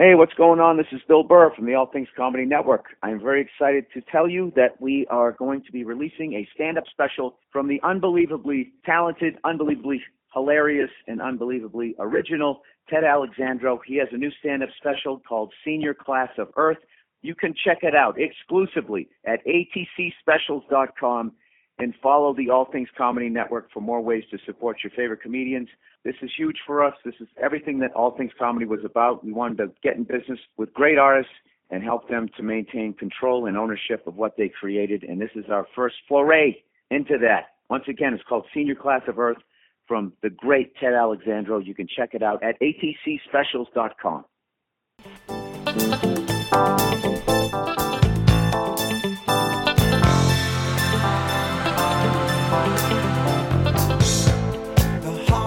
Hey, what's going on? This is Bill Burr from the All Things Comedy Network. I'm very excited to tell you that we are going to be releasing a stand up special from the unbelievably talented, unbelievably hilarious, and unbelievably original Ted Alexandro. He has a new stand up special called Senior Class of Earth. You can check it out exclusively at atcspecials.com and follow the All Things Comedy Network for more ways to support your favorite comedians. This is huge for us. This is everything that All Things Comedy was about. We wanted to get in business with great artists and help them to maintain control and ownership of what they created. And this is our first foray into that. Once again, it's called Senior Class of Earth from the great Ted Alexandro. You can check it out at atcspecials.com.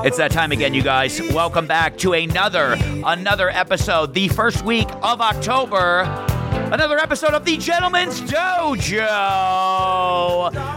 It's that time again, you guys. Welcome back to another another episode, the first week of October. Another episode of the Gentleman's Dojo.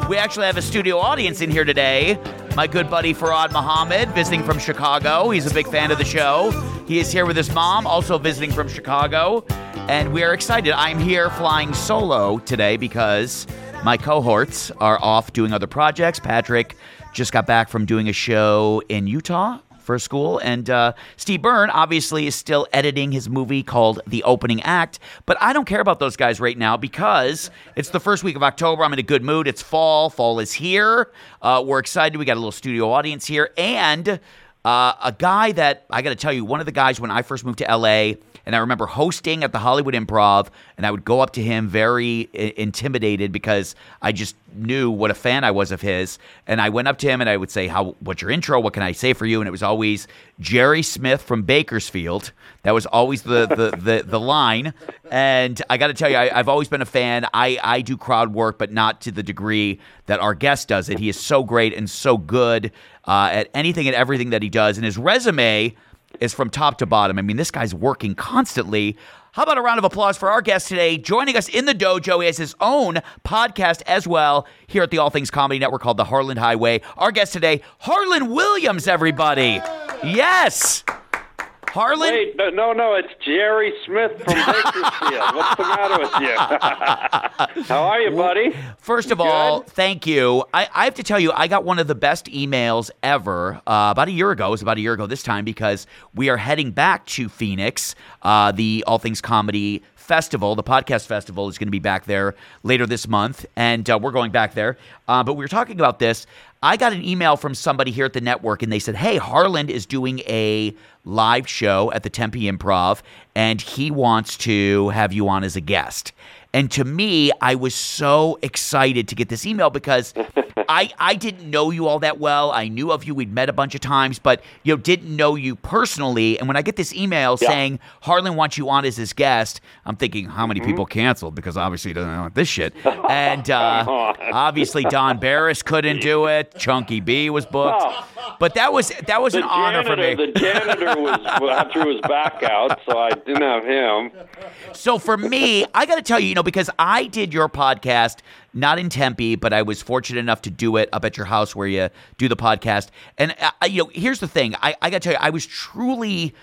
We actually have a studio audience in here today. My good buddy Farad Muhammad, visiting from Chicago. He's a big fan of the show. He is here with his mom, also visiting from Chicago. And we are excited. I'm here flying solo today because my cohorts are off doing other projects. Patrick just got back from doing a show in Utah for school. And uh, Steve Byrne obviously is still editing his movie called The Opening Act. But I don't care about those guys right now because it's the first week of October. I'm in a good mood. It's fall. Fall is here. Uh, we're excited. We got a little studio audience here. And uh, a guy that I got to tell you, one of the guys when I first moved to LA, and I remember hosting at the Hollywood Improv, and I would go up to him very I- intimidated because I just knew what a fan I was of his. And I went up to him and I would say, "How? What's your intro? What can I say for you?" And it was always Jerry Smith from Bakersfield. That was always the the the, the line. And I got to tell you, I, I've always been a fan. I I do crowd work, but not to the degree that our guest does it. He is so great and so good uh, at anything and everything that he does, and his resume is from top to bottom. I mean, this guy's working constantly. How about a round of applause for our guest today? Joining us in the dojo, he has his own podcast as well here at the All Things Comedy Network called The Harland Highway. Our guest today, Harland Williams, everybody. Yes. Harland? Wait, no, no, it's Jerry Smith from Bakersfield. What's the matter with you? How are you, buddy? First of all, thank you. I, I have to tell you, I got one of the best emails ever uh, about a year ago. It was about a year ago this time because we are heading back to Phoenix. Uh, the All Things Comedy Festival, the podcast festival, is going to be back there later this month, and uh, we're going back there. Uh, but we were talking about this. I got an email from somebody here at the network, and they said, "Hey, Harland is doing a live show at the Tempe Improv, and he wants to have you on as a guest." And to me, I was so excited to get this email because I I didn't know you all that well. I knew of you. We'd met a bunch of times, but you know, didn't know you personally. And when I get this email Yeah. saying Harland wants you on as his guest, I'm thinking, how many people canceled? Because obviously he doesn't want this shit. And uh, obviously Don Barris couldn't do it. Chunky B was booked. But that was that was The an honor for me. the janitor was threw his back out, so I didn't have him. So for me, I got to tell you, you know, because I did your podcast not in Tempe, but I was fortunate enough to do it up at your house where you do the podcast. And uh, you know, here's the thing: I, I got to tell you, I was truly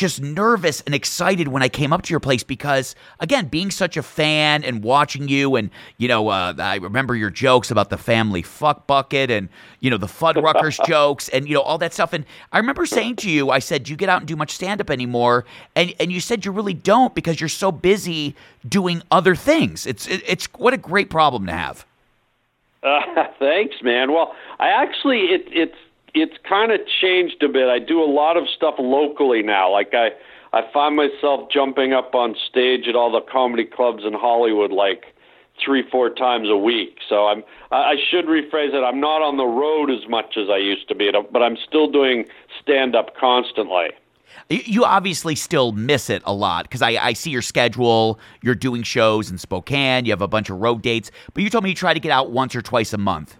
just nervous and excited when I came up to your place because, again, being such a fan and watching you, and you know, uh, I remember your jokes about the family fuck bucket and you know the Fuddruckers jokes and you know all that stuff. And I remember saying to you, I said, "Do you get out and do much stand up anymore?" And and you said you really don't because you're so busy doing other things. It's it, it's what a great problem to have. Uh, thanks, man. Well, I actually it it's it's kind of changed a bit. I do a lot of stuff locally now. Like I I find myself jumping up on stage at all the comedy clubs in Hollywood like three four times a week. So I'm I should rephrase it. I'm not on the road as much as I used to be, but I'm still doing stand up constantly. You obviously still miss it a lot because I, I see your schedule. You're doing shows in Spokane. You have a bunch of road dates, but you told me you try to get out once or twice a month.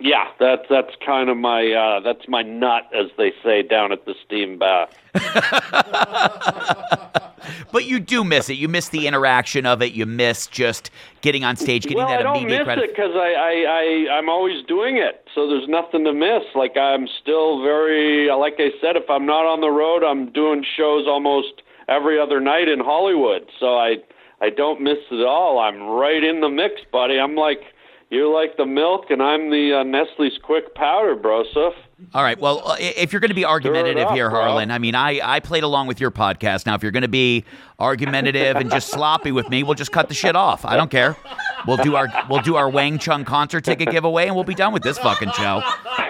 Yeah, that's that's kind of my uh, that's my nut, as they say down at the steam bath. But you do miss it. You miss the interaction of it. You miss just getting on stage, getting well, that I don't miss credit. it because I, I I I'm always doing it, so there's nothing to miss. Like I'm still very like I said, if I'm not on the road, I'm doing shows almost every other night in Hollywood. So I I don't miss it at all. I'm right in the mix, buddy. I'm like you're like the milk, and I'm the uh, Nestle's Quik powder, broseph. All right. Well, uh, if you're going to be argumentative up, here, bro. Harland, I mean, I, I played along with your podcast. Now, if you're going to be argumentative and just sloppy with me, we'll just cut the shit off. I don't care. We'll do our we'll do our Wang Chung concert ticket giveaway, and we'll be done with this fucking show.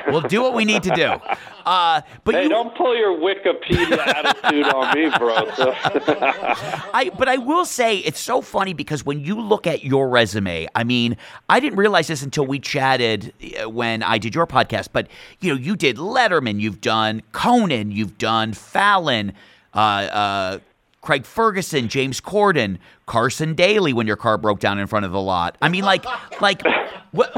We'll do what we need to do. Uh, but Hey, you, don't pull your Wikipedia attitude on me, broseph. I but I will say it's so funny because when you look at your resume, I mean, I didn't realize this until we chatted uh, when I did your podcast, but you know, you did Letterman, you've done Conan, you've done Fallon, uh, uh, Craig Ferguson, James Corden, Carson Daly when your car broke down in front of the lot. I mean, like, like what?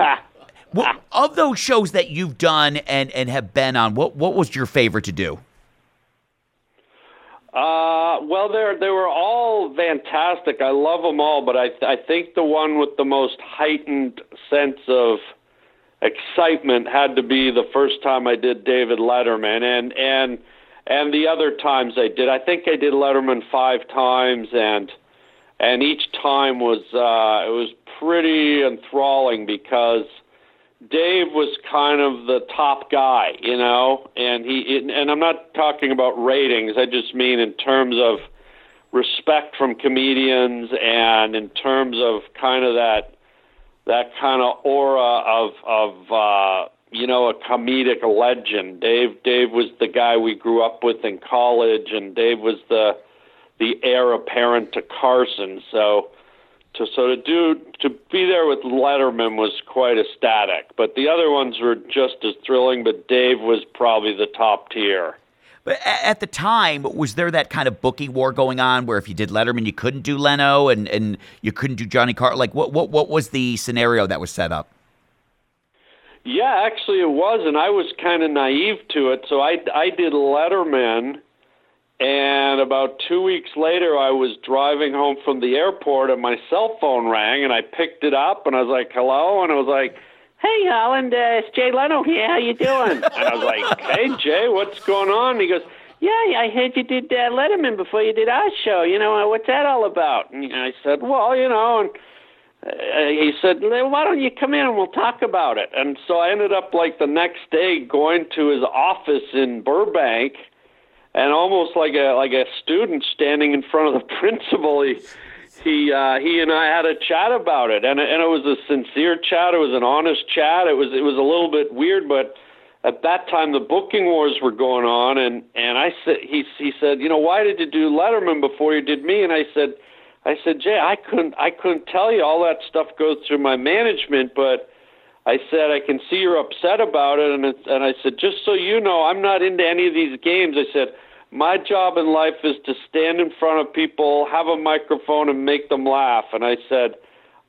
What, of those shows that you've done and, and have been on, what what was your favorite to do? Uh, well, they're they were all fantastic. I love them all, but I I think the one with the most heightened sense of excitement had to be the first time I did David Letterman, and and and the other times I did. I think I did Letterman five times, and and each time was uh, it was pretty enthralling because Dave was kind of the top guy, you know, and he and I'm not talking about ratings. I just mean in terms of respect from comedians and in terms of kind of that that kind of aura of of uh, you know a comedic legend. Dave Dave was the guy we grew up with in college, and Dave was the the heir apparent to Carson. So to so to do to be there with Letterman was quite ecstatic. But the other ones were just as thrilling. But Dave was probably the top tier. But at the time, was there that kind of bookie war going on where if you did Letterman, you couldn't do Leno, and, and you couldn't do Johnny Carr? Like, what what what was the scenario that was set up? Yeah, actually it was, and I was kind of naive to it. So I I did Letterman, and about two weeks later, I was driving home from the airport, and my cell phone rang, and I picked it up, and I was like, "Hello," and I was like. Hey, Holland, uh, it's Jay Leno here. How you doing? and I was like, "Hey, Jay, what's going on?" And he goes, "Yeah, I heard you did uh, Letterman before you did our show. You know, uh, what's that all about?" And I said, "Well, you know," and uh, he said, "Well, "Why don't you come in and we'll talk about it?" And so I ended up like the next day going to his office in Burbank, and almost like a like a student standing in front of the principal. He he uh, he and I had a chat about it, and and it was a sincere chat. It was an honest chat. It was it was a little bit weird, but at that time the booking wars were going on, and and I said he he said, you know, why did you do Letterman before you did me? And I said. I said, Jay, I couldn't, I couldn't tell you. All that stuff goes through my management, but I said I can see you're upset about it, and it's, and I said, just so you know, I'm not into any of these games. I said, my job in life is to stand in front of people, have a microphone, and make them laugh. And I said,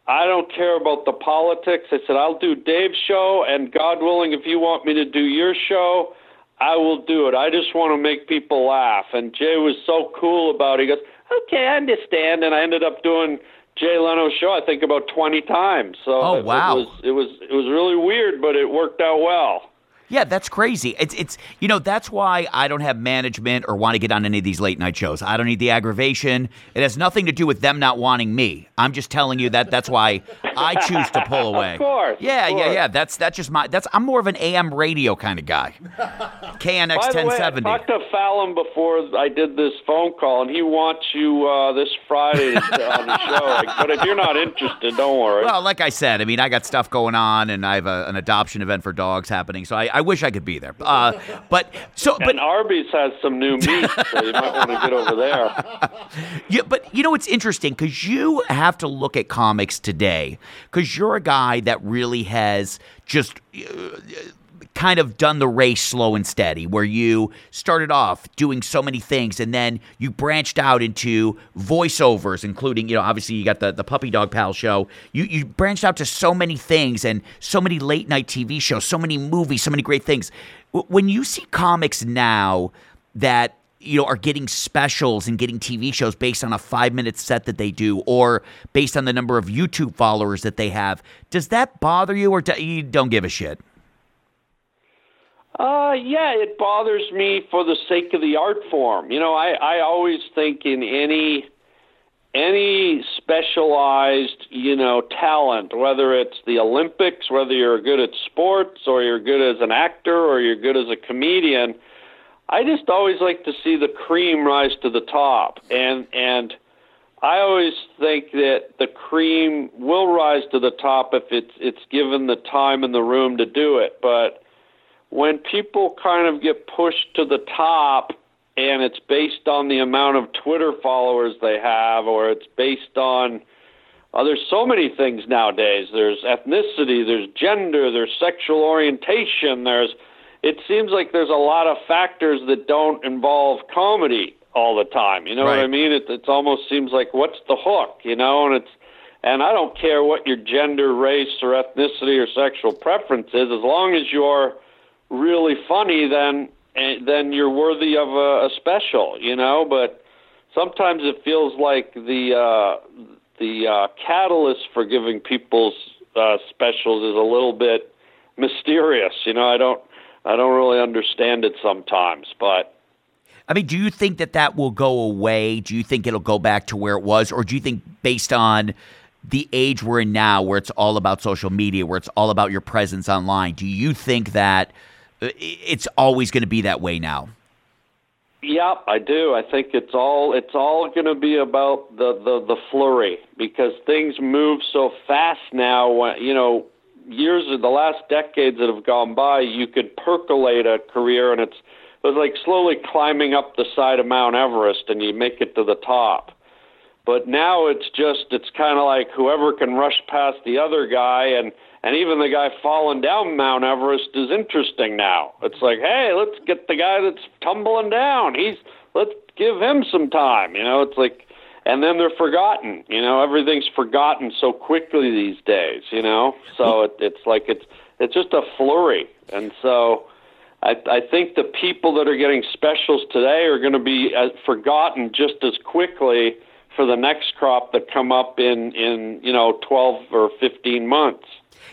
I don't care about the politics. I said, I'll do Dave's show, and God willing, if you want me to do your show, I will do it. I just want to make people laugh. And Jay was so cool about it. He goes, okay, I understand. And I ended up doing Jay Leno's show, I think about 20 times. So Oh, wow. it was it was it was really weird, but it worked out well. Yeah, that's crazy. It's it's you know that's why I don't have management or want to get on any of these late night shows. I don't need the aggravation. It has nothing to do with them not wanting me. I'm just telling you that that's why I choose to pull away. Of course, Yeah, of yeah, course. yeah. That's that's just my that's I'm more of an AM radio kind of guy. KNX By the way, I 1070. talked to Fallon before I did this phone call, and he wants you uh, this Friday on the show. Like, but if you're not interested, don't worry. Well, like I said, I mean, I got stuff going on, and I have a, an adoption event for dogs happening, so I, I wish I could be there. Uh, but so, but and Arby's has some new meat, so you might want to get over there. Yeah, but you know it's interesting because you have to look at comics today because you're a guy that really has just uh, kind of done the race slow and steady, where you started off doing so many things and then you branched out into voiceovers, including you know obviously you got the the Puppy Dog Pal show. You you branched out to so many things and so many late night TV shows, so many movies, so many great things. When you see comics now that you know are getting specials and getting TV shows based on a 5 minute set that they do or based on the number of YouTube followers that they have does that bother you or do, you don't give a shit Uh, yeah, it bothers me for the sake of the art form. You know, I I always think in any any specialized, you know, talent, whether it's the Olympics, whether you're good at sports or you're good as an actor or you're good as a comedian, I just always like to see the cream rise to the top. And and I always think that the cream will rise to the top if it's it's given the time and the room to do it. But when people kind of get pushed to the top and it's based on the amount of Twitter followers they have, or it's based on uh, there's so many things nowadays. There's ethnicity, there's gender, there's sexual orientation. There's it seems like there's a lot of factors that don't involve comedy all the time. You know right. what I mean? It it almost seems like what's the hook? You know, and it's and I don't care what your gender, race, or ethnicity or sexual preference is, as long as you're really funny, then eh, then you're worthy of a, a special, you know. But sometimes it feels like the uh, the uh, catalyst for giving people's uh, specials is a little bit mysterious. You know, I don't I don't really understand it sometimes, but. I mean, do you think that that will go away? Do you think it'll go back to where it was, or do you think based on the age we're in now, where it's all about social media, where it's all about your presence online, do you think that it's always going to be that way now. Yeah, I do. I think it's all it's all going to be about the, the the flurry because things move so fast now. When you know, years of the last decades that have gone by, you could percolate a career, and it's it was like slowly climbing up the side of Mount Everest, and you make it to the top. But now it's just it's kind of like whoever can rush past the other guy and and even the guy falling down Mount Everest is interesting now. It's like, hey, let's get the guy that's tumbling down. He's let's give him some time. You know, it's like, and then they're forgotten. You know, everything's forgotten so quickly these days. You know, so it, it's like it's it's just a flurry, and so. I, I think the people that are getting specials today are going to be uh, forgotten just as quickly for the next crop that come up in in you know 12 or 15 months.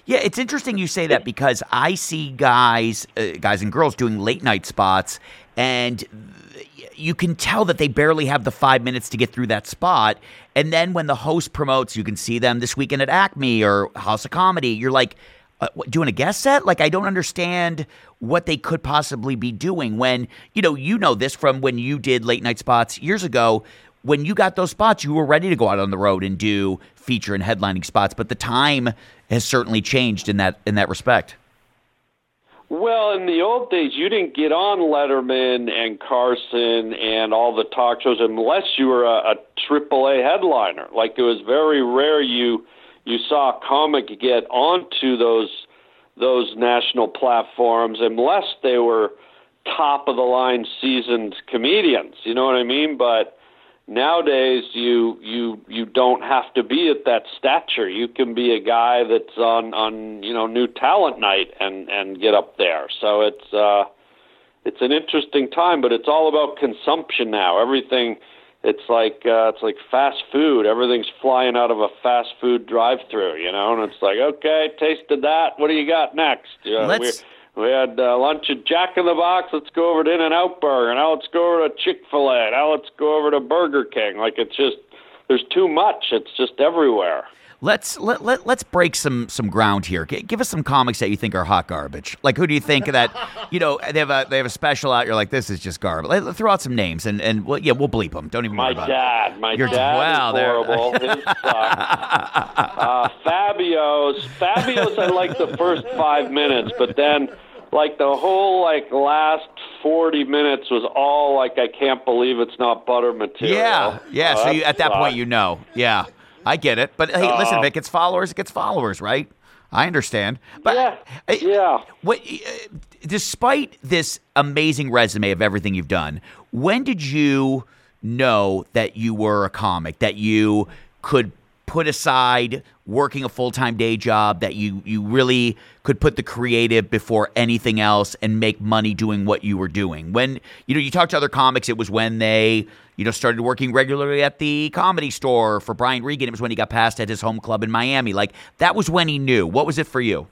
Yeah, it's interesting you say that because I see guys, uh, guys and girls doing late night spots, and you can tell that they barely have the five minutes to get through that spot. And then when the host promotes, you can see them this weekend at Acme or House of Comedy. You're like, uh, what, doing a guest set? Like, I don't understand what they could possibly be doing when, you know, you know this from when you did late night spots years ago. When you got those spots, you were ready to go out on the road and do feature and headlining spots, but the time has certainly changed in that in that respect. Well, in the old days, you didn't get on Letterman and Carson and all the talk shows unless you were a, a AAA headliner. Like it was very rare you you saw a comic get onto those those national platforms unless they were top of the line seasoned comedians. You know what I mean? But nowadays you you you don't have to be at that stature. You can be a guy that's on on you know new talent night and and get up there. So it's uh it's an interesting time but it's all about consumption now. Everything it's like uh it's like fast food. Everything's flying out of a fast food drive through you know and it's like okay tasted that. What do you got next? Uh, Let's we had uh, lunch at Jack in the Box. Let's go over to In and Out Burger. Now let's go over to Chick Fil A. Now let's go over to Burger King. Like it's just there's too much. It's just everywhere. Let's let, let let's break some some ground here. G- give us some comics that you think are hot garbage. Like who do you think that you know they have a they have a special out? You're like this is just garbage. Let, throw out some names and and well, yeah we'll bleep them. Don't even my worry dad. It. My Your dad wow, is horrible. His uh, Fabio's Fabio's I like the first five minutes, but then like the whole like last 40 minutes was all like I can't believe it's not butter material. Yeah, yeah. Oh, so you, at that point, you know. Yeah, I get it. But hey, Uh, listen, if it gets followers, it gets followers, right? I understand. But Yeah, uh, yeah. What, uh, despite this amazing resume of everything you've done, when did you know that you were a comic? That you could put aside working a full-time day job that you you really could put the creative before anything else and make money doing what you were doing. When you know you talk to other comics it was when they you know started working regularly at the comedy store for Brian Regan. It was when he got passed at his home club in Miami. Like that was when he knew. What was it for you?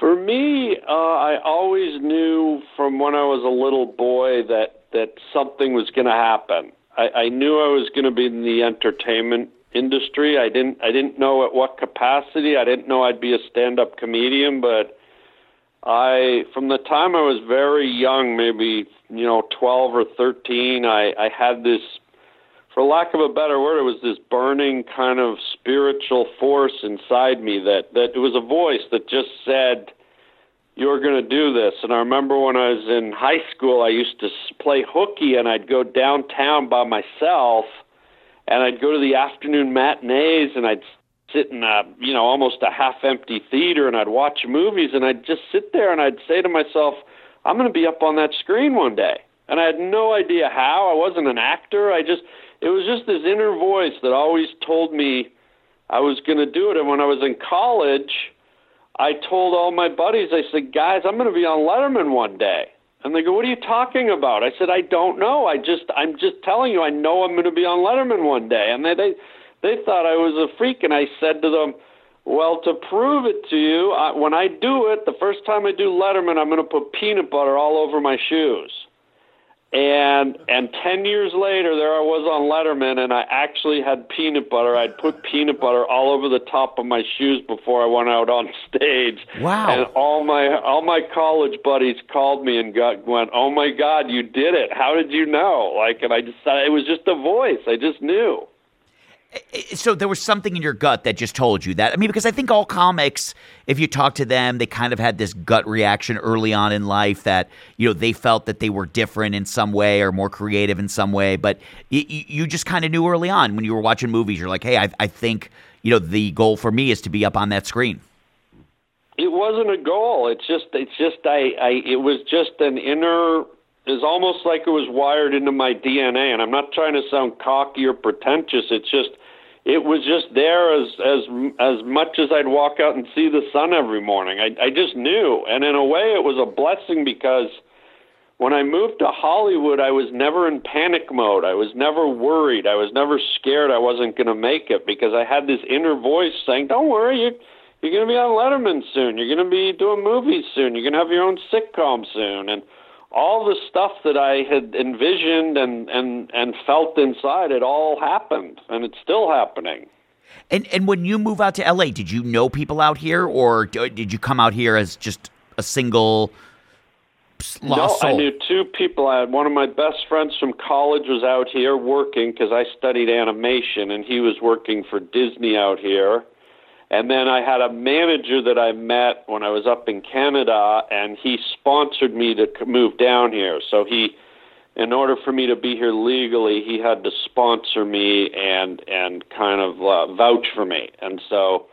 For me, uh, I always knew from when I was a little boy that that something was going to happen. I, I knew I was going to be in the entertainment industry. I didn't I didn't know at what capacity. I didn't know I'd be a stand-up comedian, but I from the time I was very young, maybe you know 12 or 13, I I had this for lack of a better word, it was this burning kind of spiritual force inside me that that it was a voice that just said you're going to do this. And I remember when I was in high school, I used to play hooky and I'd go downtown by myself and I'd go to the afternoon matinees and I'd sit in a, you know, almost a half empty theater and I'd watch movies and I'd just sit there and I'd say to myself, I'm going to be up on that screen one day. And I had no idea how. I wasn't an actor. I just, it was just this inner voice that always told me I was going to do it. And when I was in college, I told all my buddies, I said, guys, I'm going to be on Letterman one day. And they go, "What are you talking about?" I said, "I don't know. I just I'm just telling you. I know I'm going to be on Letterman one day." And they they they thought I was a freak. And I said to them, "Well, to prove it to you, I, when I do it, the first time I do Letterman, I'm going to put peanut butter all over my shoes." And and ten years later, there I was on Letterman, and I actually had peanut butter. I'd put peanut butter all over the top of my shoes before I went out on stage. Wow! And all my all my college buddies called me and got went, "Oh my God, you did it! How did you know?" Like, and I just it was just a voice. I just knew so there was something in your gut that just told you that. I mean, because I think all comics, if you talk to them, they kind of had this gut reaction early on in life that you know they felt that they were different in some way or more creative in some way. But you, you just kind of knew early on when you were watching movies, you're like, hey, I, I think you know the goal for me is to be up on that screen. It wasn't a goal. It's just, it's just, I, I, it was just an inner is almost like it was wired into my DNA. And I'm not trying to sound cocky or pretentious. It's just it was just there as as as much as I'd walk out and see the sun every morning. I I just knew, and in a way, it was a blessing because when I moved to Hollywood, I was never in panic mode. I was never worried. I was never scared I wasn't going to make it because I had this inner voice saying, "Don't worry, you." You're going to be on Letterman soon. You're going to be doing movies soon. You're going to have your own sitcom soon. And all the stuff that I had envisioned and, and, and felt inside, it all happened, and it's still happening. And and when you move out to LA, did you know people out here, or did you come out here as just a single lost no? I knew two people. I had one of my best friends from college was out here working because I studied animation, and he was working for Disney out here. And then I had a manager that I met when I was up in Canada, and he sponsored me to move down here. So he, in order for me to be here legally, he had to sponsor me and and kind of uh, vouch for me. And so,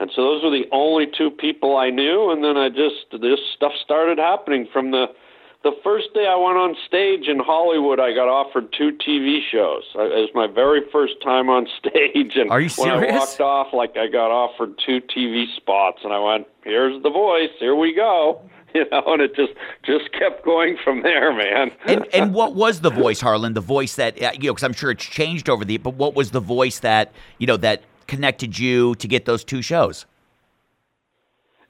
and so those were the only two people I knew. And then I just this stuff started happening from the the first day I went on stage in Hollywood, I got offered two TV shows. It was my very first time on stage, and Are you when? I walked off, like I got offered two TV spots, and I went, "Here's the voice. Here we go." You know, and it just just kept going from there, man. and and what was the voice, Harland? The voice that uh, you know, because I'm sure it's changed over the. But what was the voice that you know that connected you to get those two shows?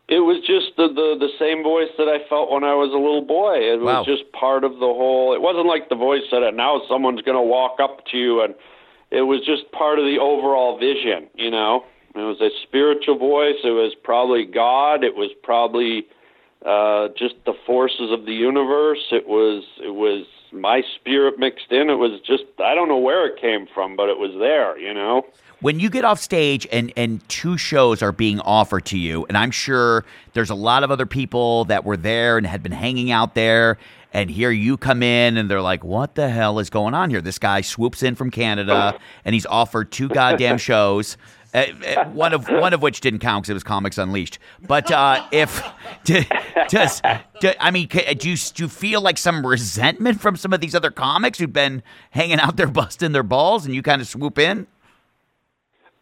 It was just the, the the same voice that I felt when I was a little boy. It Wow. was just part of the whole. It wasn't like the voice said it. Now someone's going to walk up to you, and it was just part of the overall vision. You know, it was a spiritual voice. It was probably God. It was probably uh, just the forces of the universe. It was it was my spirit mixed in. It was just I don't know where it came from, but it was there. You know. When you get off stage and and two shows are being offered to you and i'm sure there's a lot of other people that were there and had been hanging out there and here you come in and they're like what the hell is going on here this guy swoops in from canada and he's offered two goddamn shows uh, uh, one of one of which didn't count because it was Comics Unleashed. But uh, if do, does do, I mean, do you, do you feel like some resentment from some of these other comics who've been hanging out there busting their balls, and you kind of swoop in?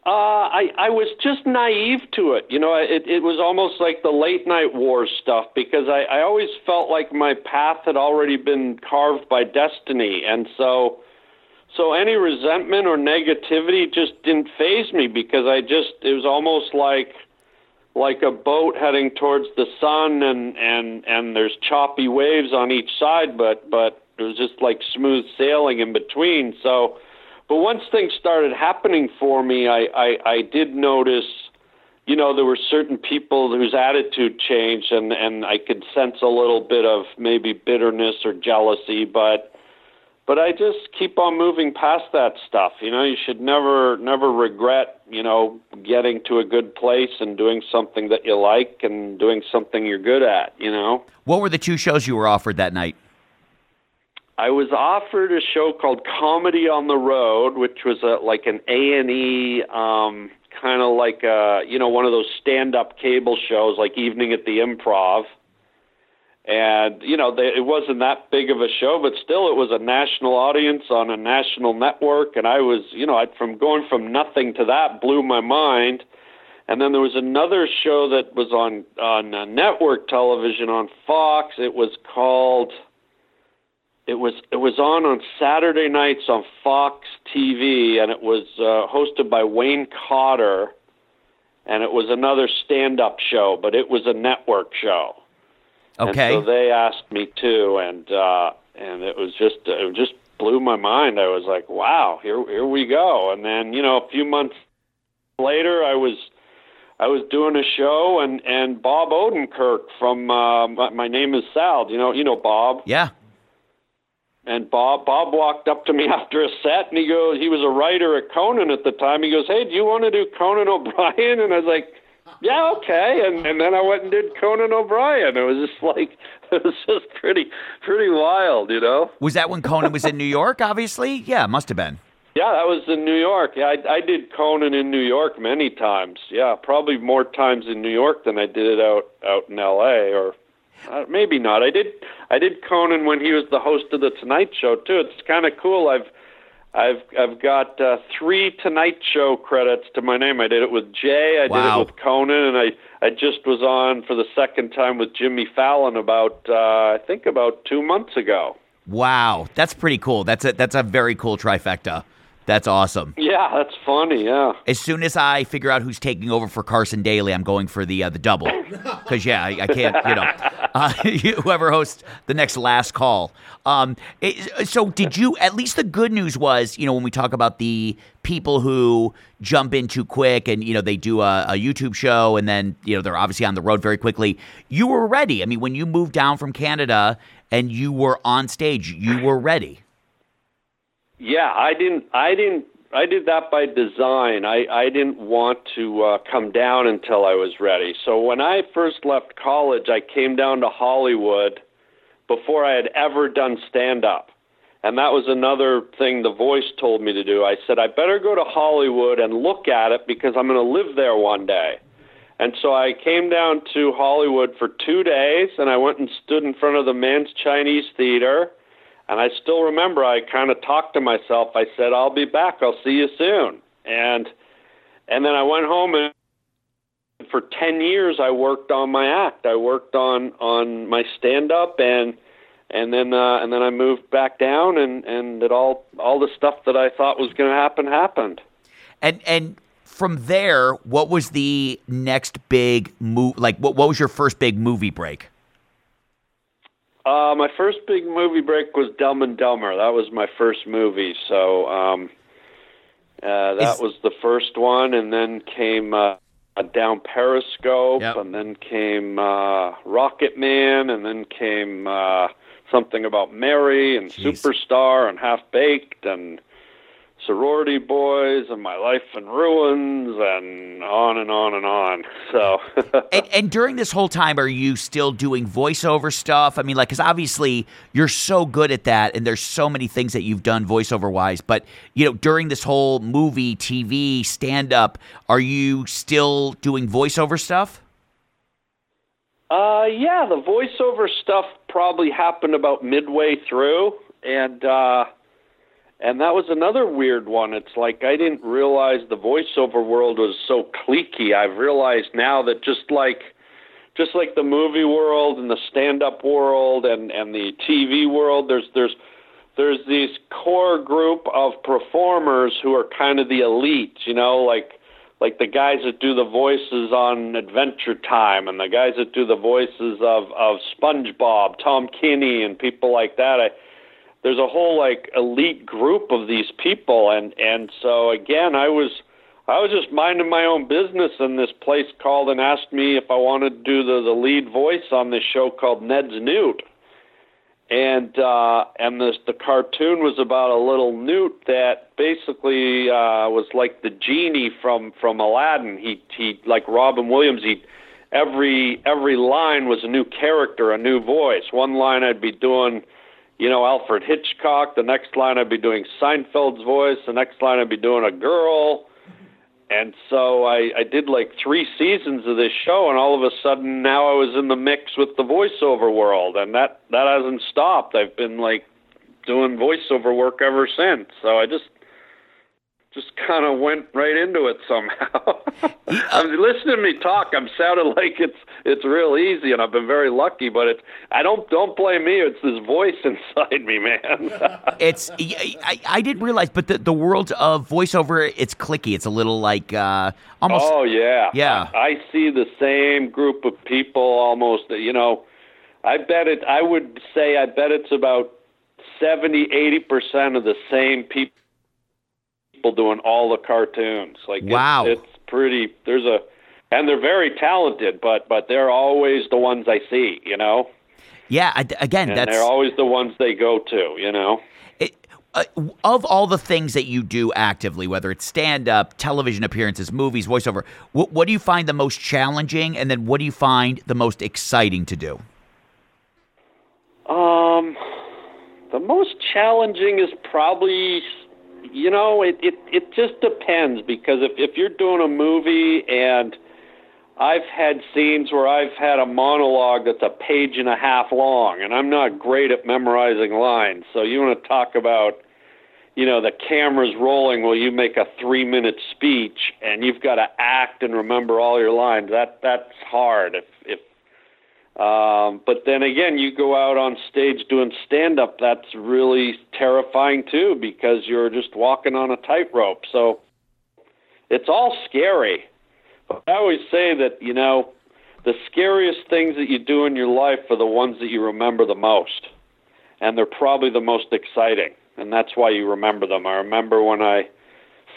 Uh, I I was just naive to it. You know, it it was almost like the late night war stuff because I I always felt like my path had already been carved by destiny, and so so any resentment or negativity just didn't phase me because I just it was almost like like a boat heading towards the sun and and and there's choppy waves on each side but but it was just like smooth sailing in between so but once things started happening for me i i, I did notice you know there were certain people whose attitude changed and and i could sense a little bit of maybe bitterness or jealousy but but I just keep on moving past that stuff. You know, you should never never regret, you know, getting to a good place and doing something that you like and doing something you're good at, you know. What were the two shows you were offered that night? I was offered a show called Comedy on the Road, which was a like an A&E um kind of like a, you know, one of those stand-up cable shows like Evening at the Improv. And you know they, it wasn't that big of a show but still it was a national audience on a national network. And i was you know I, from going from nothing to that blew my mind. And then there was another show that was on on uh, network television on fox. It was called it was it was on on saturday nights on fox tv and it was uh, hosted by wayne cotter and it was another stand up show but it was a network show Okay. And so they asked me too, and uh, and it was just it just blew my mind. I was like, wow, here here we go. And then you know a few months later, I was I was doing a show, and and Bob Odenkirk from uh, my, my name is Sal. You know you know Bob. Yeah. And Bob Bob walked up to me after a set, and he goes, he was a writer at Conan at the time. He goes, hey, do you want to do Conan O'Brien? And I was like yeah, okay. And and then I went and did Conan O'Brien. It was just like it was just pretty pretty wild, you know. Was that when Conan was in New York? Obviously, yeah, must have been. Yeah, that was in New York. Yeah, I, I did Conan in New York many times. Yeah, probably more times in New York than I did it out out in L.A. or uh, maybe not. I did I did Conan when he was the host of the Tonight Show too. It's kind of cool. I've I've I've got uh, three Tonight Show credits to my name. I did it with Jay, I wow. did it with Conan, and I I just was on for the second time with Jimmy Fallon about uh, I think about two months ago. Wow, that's pretty cool. That's a that's a very cool trifecta. That's awesome. Yeah, that's funny. Yeah. As soon as I figure out who's taking over for Carson Daly, I'm going for the uh, the double. Because yeah, I, I, can't. You know, uh, whoever hosts the next last call. Um, it, so did you? At least the good news was, you know, when we talk about the people who jump in too quick and you know they do a, a YouTube show and then you know they're obviously on the road very quickly. You were ready. I mean, when you moved down from Canada and you were on stage, you were ready. Yeah, I didn't. I didn't. I did that by design. I I didn't want to uh, come down until I was ready. So when I first left college, I came down to Hollywood before I had ever done stand up. And that was another thing the voice told me to do. I said, I better go to Hollywood and look at it because I'm going to live there one day. And so I came down to Hollywood for two days and I went and stood in front of the Mann's Chinese Theater and I still remember I kind of talked to myself. I said, "I'll be back. I'll see you soon." And and then I went home and for 10 years I worked on my act. I worked on on my stand up and and then uh and then I moved back down and and it all all the stuff that I thought was going to happen happened. And and from there, what was the next big move like what what was your first big movie break? Uh, my first big movie break was Dumb and Dumber. That was my first movie. So um, uh, that Is... was the first one, and then came uh, Down Periscope, yep. and then came uh, Rocket Man, and then came uh, something about Mary and Jeez. Superstar and Half Baked and sorority boys and my life in ruins and on and on and on. So and, and, during this whole time are you still doing voiceover stuff? I mean like because obviously you're so good at that and there's so many things that you've done voiceover wise but you know during this whole movie tv stand up are you still doing voiceover stuff? Uh yeah the voiceover stuff probably happened about midway through and uh and that was another weird one. It's like I didn't realize the voiceover world was so cliquey. I've realized now that just like just like the movie world and the stand-up world and and the TV world, there's there's there's these core group of performers who are kind of the elite, you know, like like the guys that do the voices on Adventure Time and the guys that do the voices of of SpongeBob, Tom Kenny, and people like that. I, there's a whole like elite group of these people, and and so again, I was I was just minding my own business, and this place called and asked me if I wanted to do the the lead voice on this show called Ned's Newt and uh, and the the cartoon was about a little newt that basically uh, was like the genie from from Aladdin. He he like Robin Williams. He every every line was a new character, a new voice. One line I'd be doing, you know, Alfred Hitchcock. The next line I'd be doing Seinfeld's voice. The next line I'd be doing a girl and so I, I did like three seasons of this show, and all of a sudden now I was in the mix with the voiceover world, and that that hasn't stopped. I've been like doing voiceover work ever since. So I just just kind of went right into it somehow. I mean, listening to me talk, I'm sounding like it's it's real easy, and I've been very lucky. But it, I don't don't blame me. It's this voice inside me, man. it's I, I didn't realize, but the the world of voiceover, it's cliquey. It's a little like uh, almost. Oh yeah, yeah. I, I see the same group of people almost. You know, I bet it. I would say I bet it's about seventy, eighty percent of the same people people doing all the cartoons. Like wow, it's, it's pretty. There's a, and they're very talented, but but they're always the ones I see. You know. Yeah. Again, and that's they're always the ones they go to. You know. It, uh, of all the things that you do actively, whether it's stand up, television appearances, movies, voiceover, what, what do you find the most challenging, and then what do you find the most exciting to do? Um, the most challenging is probably you know, it, it it just depends because if if you're doing a movie and I've had scenes where I've had a monologue that's a page and a half long, and I'm not great at memorizing lines. So you want to talk about, you know, the camera's rolling while you make a three minute speech, and you've got to act and remember all your lines. That that's hard. If if um, but then again, you go out on stage doing stand up, that's really terrifying too because you're just walking on a tightrope. So it's all scary. But I always say that, you know, the scariest things that you do in your life are the ones that you remember the most. And they're probably the most exciting. And that's why you remember them. I remember when I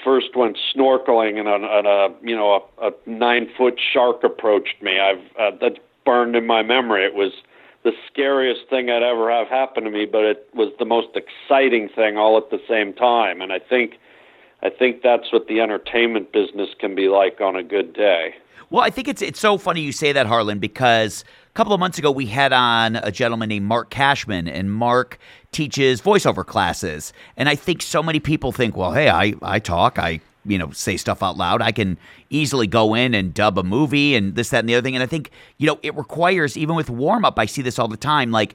first went snorkeling and a, and a you know a, a nine foot shark approached me. I've uh, that burned in my memory. It was the scariest thing I'd ever have happen to me, but it was the most exciting thing all at the same time. And I think I think that's what the entertainment business can be like on a good day. Well, I think it's it's so funny you say that, Harland, because a couple of months ago we had on a gentleman named Marc Cashman, and Marc teaches voiceover classes. And I think so many people think, well, hey, I, I talk, I you know say stuff out loud i can easily go in and dub a movie and this that and the other thing. And i think you know it requires even with warm up i see this all the time like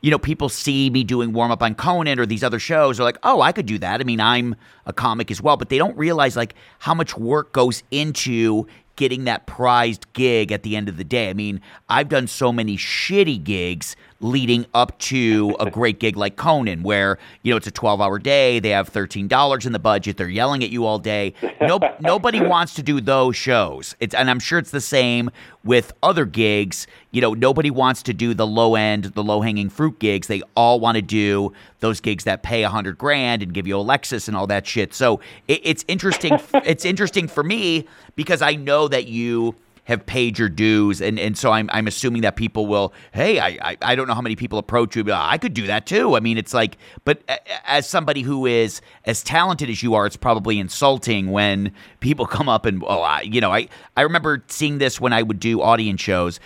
you know people see me doing warm up on conan or these other shows They're like oh i could do that. I mean i'm a comic as well. But they don't realize like how much work goes into getting that prized gig at the end of the day. I mean i've done so many shitty gigs leading up to a great gig like Conan, where you know it's a 12 hour day, they have $13 in the budget, they're yelling at you all day. No, nobody wants to do those shows. It's and I'm sure it's the same with other gigs. You know, nobody wants to do the low end, the low hanging fruit gigs. They all want to do those gigs that pay a hundred grand and give you a Lexus and all that shit. So it, it's interesting. it's interesting for me because I know that you have paid your dues, and, and so I'm I'm assuming that people will. Hey, I, I, I don't know how many people approach you, but I could do that too. I mean, it's like, but as somebody who is as talented as you are, it's probably insulting when people come up and oh, I, you know, I I remember seeing this when I would do audience shows.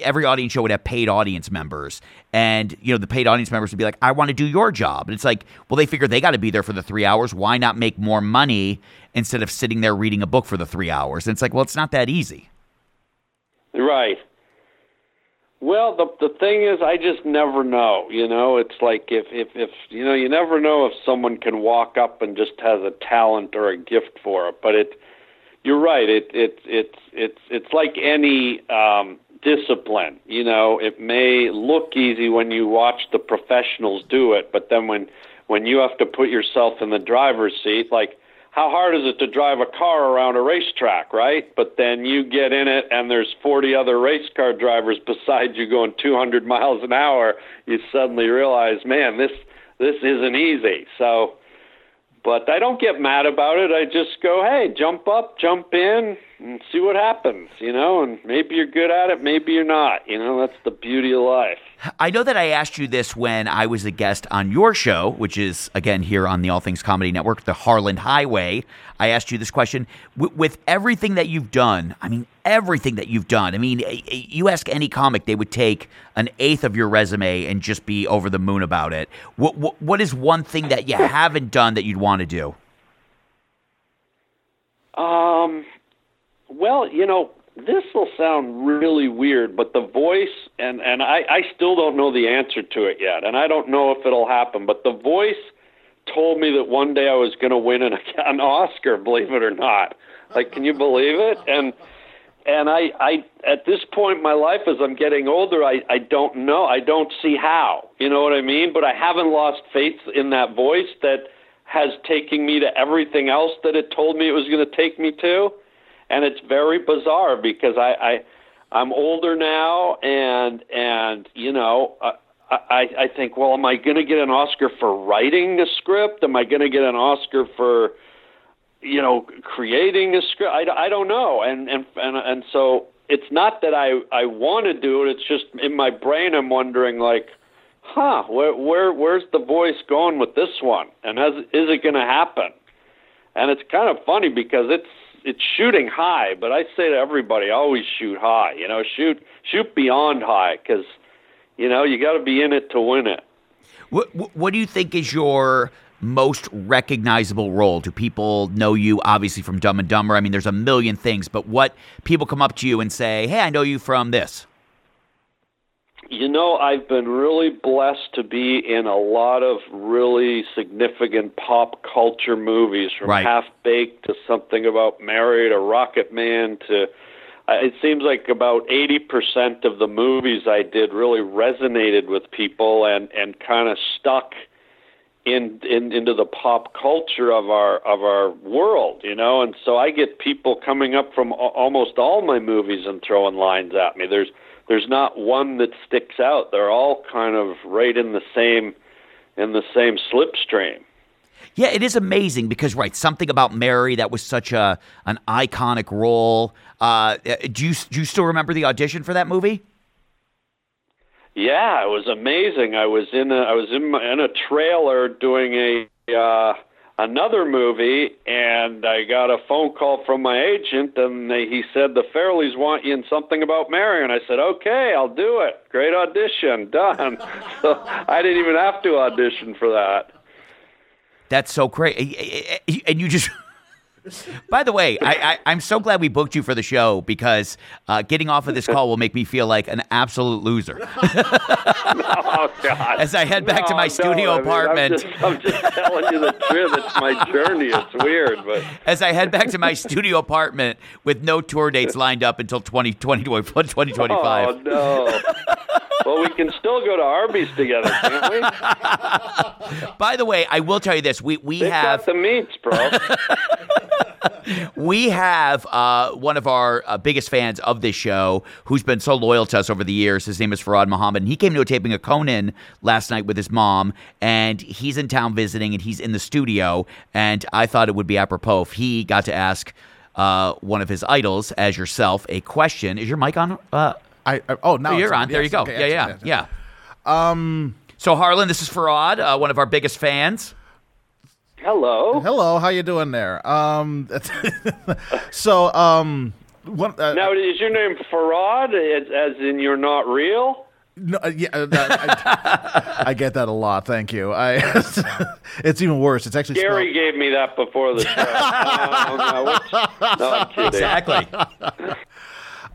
Every audience show would have paid audience members. And you know the paid audience members would be like i want to do your job. And it's like well they figure they got to be there for the three hours. Why not make more money instead of sitting there reading a book for the three hours? And it's like well it's not that easy Right. Well, the the thing is, I just never know. You know, it's like if if if you know, you never know if someone can walk up and just has a talent or a gift for it. But it, you're right. It it it's it's it's like any um, discipline. You know, it may look easy when you watch the professionals do it, but then when when you have to put yourself in the driver's seat, like how hard is it to drive a car around a racetrack, right? But then you get in it and there's 40 other race car drivers beside you going 200 miles an hour. You suddenly realize, man, this this isn't easy. So, but I don't get mad about it. I just go, hey, jump up, jump in, and see what happens, you know, and maybe you're good at it, maybe you're not. You know, that's the beauty of life. I know that I asked you this when I was a guest on your show, which is again here on the All Things Comedy Network, the Harland Highway. I asked you this question w- with everything that you've done. I mean, everything that you've done. I mean, you ask any comic, they would take an eighth of your resume and just be over the moon about it. What, what, what is one thing that you haven't done that you'd want to do? Um, well, you know, this will sound really weird, but the voice and and I, I still don't know the answer to it yet, and I don't know if it'll happen. But the voice told me that one day I was going to win an, an Oscar. Believe it or not, like, can you believe it? And and I, I at this point in my life, as I'm getting older, I, I don't know. I don't see how. You know what I mean? But I haven't lost faith in that voice that has taken me to everything else that it told me it was going to take me to and it's very bizarre because I, I I'm older now, and and you know. I, I, I think, well, am I going to get an Oscar for writing a script? Am I going to get an Oscar for, you know, creating a script? I, I don't know. And, and, and, and so it's not that I, I want to do it. It's just in my brain, I'm wondering like, huh, where, where, where's the voice going with this one? And has, is it going to happen? And it's kind of funny because it's, it's shooting high, but I say to everybody, always shoot high. You know, shoot shoot beyond high because you know you got to be in it to win it. What What do you think is your most recognizable role? Do people know you obviously from Dumb and Dumber? I mean, there's a million things, but what people come up to you and say, "Hey, I know you from this." You know, I've been really blessed to be in a lot of really significant pop culture movies, from right. Half Baked to Something About Mary to Rocket Man to. Uh, it seems like about 80% of the movies I did really resonated with people and, and kind of stuck in, in into the pop culture of our of our world, you know. And so I get people coming up from almost all my movies and throwing lines at me. There's there's not one that sticks out. They're all kind of right in the same in the same slipstream. Yeah, it is amazing because right, something about Mary that was such a an iconic role. Uh, do you do you still remember the audition for that movie? Yeah, it was amazing. I was in a I was in, my, in a trailer doing a uh, another movie, and I got a phone call from my agent, and they, he said the Farrellys want you in something about Mary, and I said, okay, I'll do it. Great audition, done. so I didn't even have to audition for that. That's so great, and you just by the way, I, I, am so glad we booked you for the show because uh, getting off of this call will make me feel like an absolute loser. oh, God. As I head back no, to my studio apartment. I mean, I'm, just, I'm just telling you the truth. It's my journey. It's weird. but As I head back to my studio apartment with no tour dates lined up until 2020, 2025. Oh, no. Well, we can still go to Arby's together, can't we? By the way, I will tell you this: we we They've have got the meats, bro. we have uh, one of our uh, biggest fans of this show who's been so loyal to us over the years. His name is Farad Muhammad. And he came to a taping of Conan last night with his mom, and he's in town visiting, and he's in the studio. And I thought it would be apropos if he got to ask uh, one of his idols, as yourself, a question. Is your mic on? I, I, oh no, oh, you're on. Yes, there you go. Okay, yeah, yeah, yeah. Um. So Harland, this is Farad, uh, one of our biggest fans. Hello. Hello, how you doing there? Um, so um, what, uh, now is your name Farad, as, as in you're not real? No, uh, yeah, uh, I, I, get that a lot. Thank you. I, it's even worse. It's actually Gary spelled... gave me that before the show. no, no, no, no, Exactly.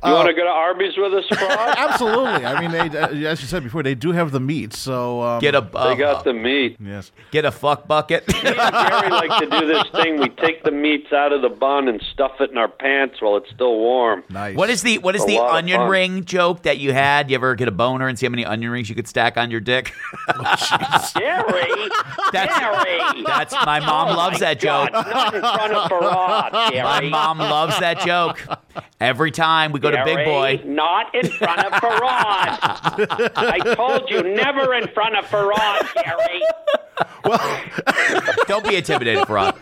You want to go to Arby's with us, Frost? Absolutely. I mean, they, uh, as you said before, they do have the meat. So um, Get a they uh, got the meat. yes. get a fuck bucket. Me and Gary like to do this thing. We take the meats out of the bun and stuff it in our pants while it's still warm. Nice. what is the what is a the onion ring joke that you had? You ever get a boner and see how many onion rings you could stack on your dick? Gary, That's- Gary. That's my mom Oh loves my that joke. Not in front of Farad, My mom loves that joke. Every time we go to Big Boy. Not in front of Farad. I told you never in front of Farad, Gary. Well, don't be intimidated, Farad.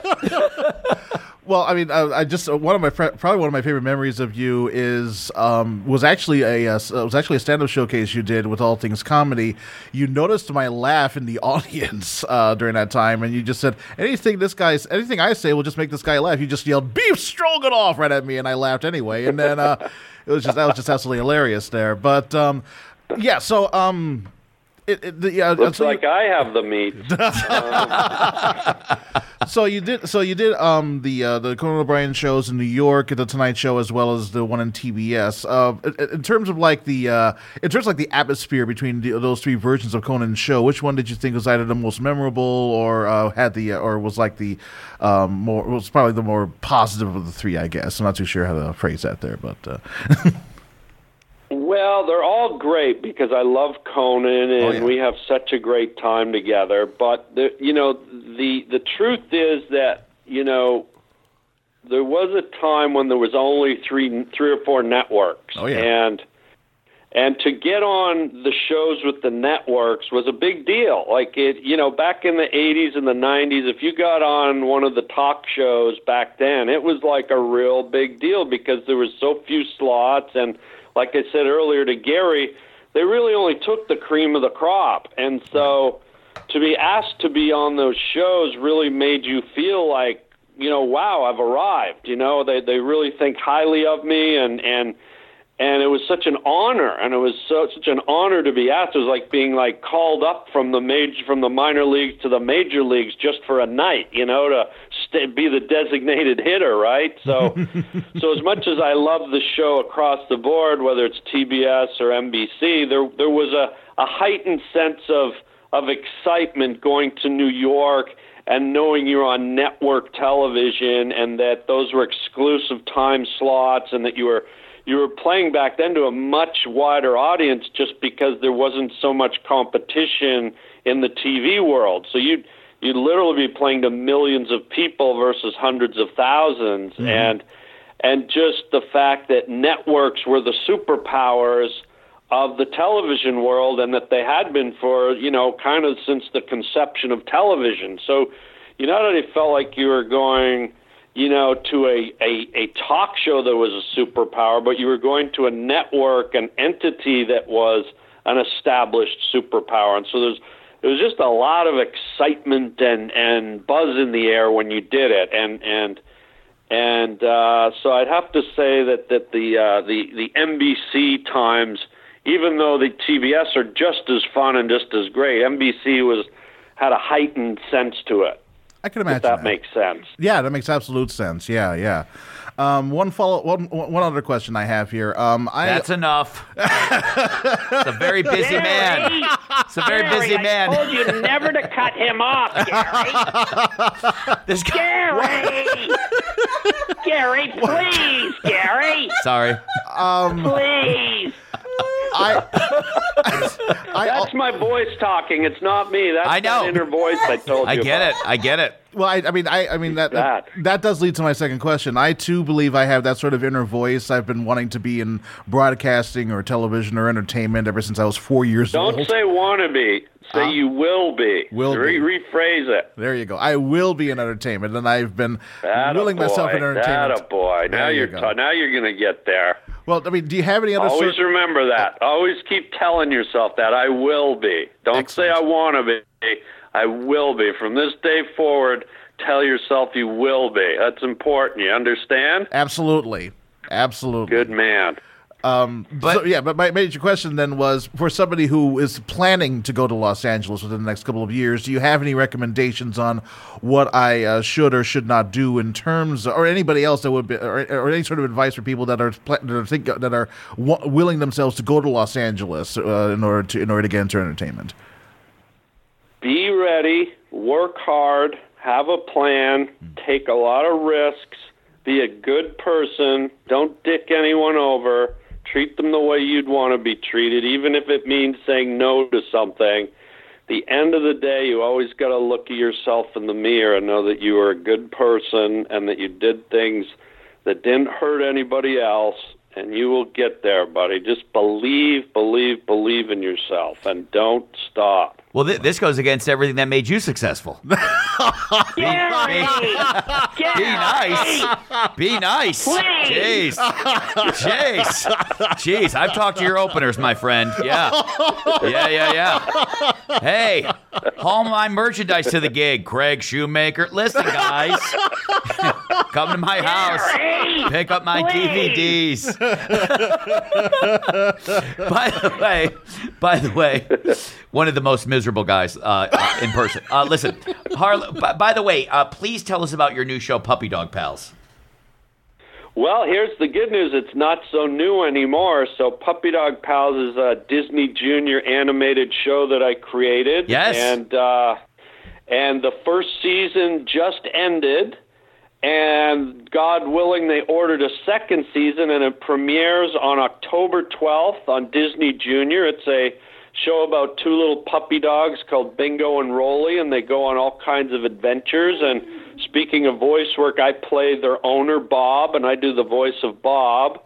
Well, I mean, I, I just uh, one of my probably one of my favorite memories of you is um, was actually a uh, uh, was actually a stand up showcase you did with All Things Comedy. You noticed my laugh in the audience uh, during that time, and you just said anything this guy's anything I say will just make this guy laugh. You just yelled beef stroganoff right at me, and I laughed anyway. And then uh, it was just that was just absolutely hilarious there. But um, yeah, so um, it, it, the, yeah, Looks so you- like I have the meat. so you did so you did um the uh, the Conan O'Brien shows in New York, the Tonight Show, as well as the one in TBS. Uh, in- in terms of like the uh, in terms of like the atmosphere between the, those three versions of Conan's show, which one did you think was either the most memorable or uh, had the uh, or was like the um, more was probably the more positive of the three? I guess I'm not too sure how to phrase that there, but uh, Well, they're all great because I love Conan oh, and Oh, yeah. we have such a great time together. But the, you know, the the truth is that you know there was a time when there was only three three or four networks, Oh, yeah. and and to get on the shows with the networks was a big deal. Like it, you know, back in the 80s and the 90s, if you got on one of the talk shows back then, it was like a real big deal because there was so few slots and like I said earlier to Gary, they really only took the cream of the crop. And so to be asked to be on those shows really made you feel like, you know, wow, I've arrived. You know, they they really think highly of me and and and it was such an honor and it was so, such an honor to be asked it was like being like called up from the major from the minor leagues to the major leagues just for a night you know to be the designated hitter right so so as much as i love the show across the board whether it's tbs or nbc there there was a a heightened sense of of excitement going to new york and knowing you're on network television and that those were exclusive time slots and that you were you were playing back then to a much wider audience just because there wasn't so much competition in the TV world. So you'd you'd literally be playing to millions of people versus hundreds of 1000s mm-hmm. and and just the fact that networks were the superpowers of the television world and that they had been for, you know, kind of since the conception of television. So you not only felt like you were going you know, to a, a, a talk show that was a superpower, but you were going to a network, an entity that was an established superpower. And so there's there was just a lot of excitement and, and buzz in the air when you did it. And and and uh, so I'd have to say that that the uh, the the NBC times, even though the TBS are just as fun and just as great, NBC was had a heightened sense to it. I can imagine If that makes sense. Yeah, that makes absolute sense. Yeah, yeah. Um, one follow, one, one other question I have here. Um, I That's enough. It's a very busy man. It's a very busy man. I man. told you never to cut him off, Gary. This guy. Gary! Gary, please, Gary, Sorry. please. I, I, That's my voice talking. It's not me. That's I know. that inner voice I told you. I get about. it. I get it. well, I, I mean, I, I mean that, that that. that does lead to my second question. I too believe I have that sort of inner voice. I've been wanting to be in broadcasting or television or entertainment ever since I was four years old. Don't old. say wanna be. Say Huh? you will be. Will Re- be. Rephrase it. there you go. I will be in entertainment, and I've been Atta willing myself boy. in entertainment. Atta boy. Now There you you're go. ta- now you're gonna get there. Well, I mean, do you have any other? Always remember that. Uh, Always keep telling yourself that I will be. Don't say I want to be. I will be. From this day forward, tell yourself you will be. That's important. You understand? Absolutely, absolutely. Good man. Um, But- so, yeah, but my major question then was for somebody who is planning to go to Los Angeles within the next couple of years, do you have any recommendations on what I uh, should or should not do in terms, or anybody else that would be, or, or any sort of advice for people that are pla- that are, think, that are w- willing themselves to go to Los Angeles uh, in order to in order to get into entertainment? be ready, work hard, have a plan, take a lot of risks, be a good person, don't dick anyone over, treat them the way you'd want to be treated, even if it means saying no to something. The end of the day, you always got to look at yourself in the mirror and know that you are a good person and that you did things that didn't hurt anybody else, and you will get there, buddy. Just believe, believe, believe in yourself, and don't stop. Well, th- this goes against everything that made you successful. be, Gary! be nice. Be nice. Jeez. Jeez. Jeez. I've talked to your openers, my friend. Yeah. Yeah, yeah, yeah. Hey, haul my merchandise to the gig, Craig Shoemaker. Listen, guys. Come to my house. Pick up my DVDs. by the way, by the way, one of the most miserable guys uh, in person. Uh, listen, Harland. By, by the way, uh, please tell us about your new show, Puppy Dog Pals. Well, here's the good news. It's not so new anymore. So, Puppy Dog Pals is a Disney Junior animated show that I created. Yes. And uh, and the first season just ended. And God willing, they ordered a second season, and it premieres on October 12th on Disney Junior. It's a show about two little puppy dogs called Bingo and Rolly, and they go on all kinds of adventures. And speaking of voice work, I play their owner, Bob, and I do the voice of Bob.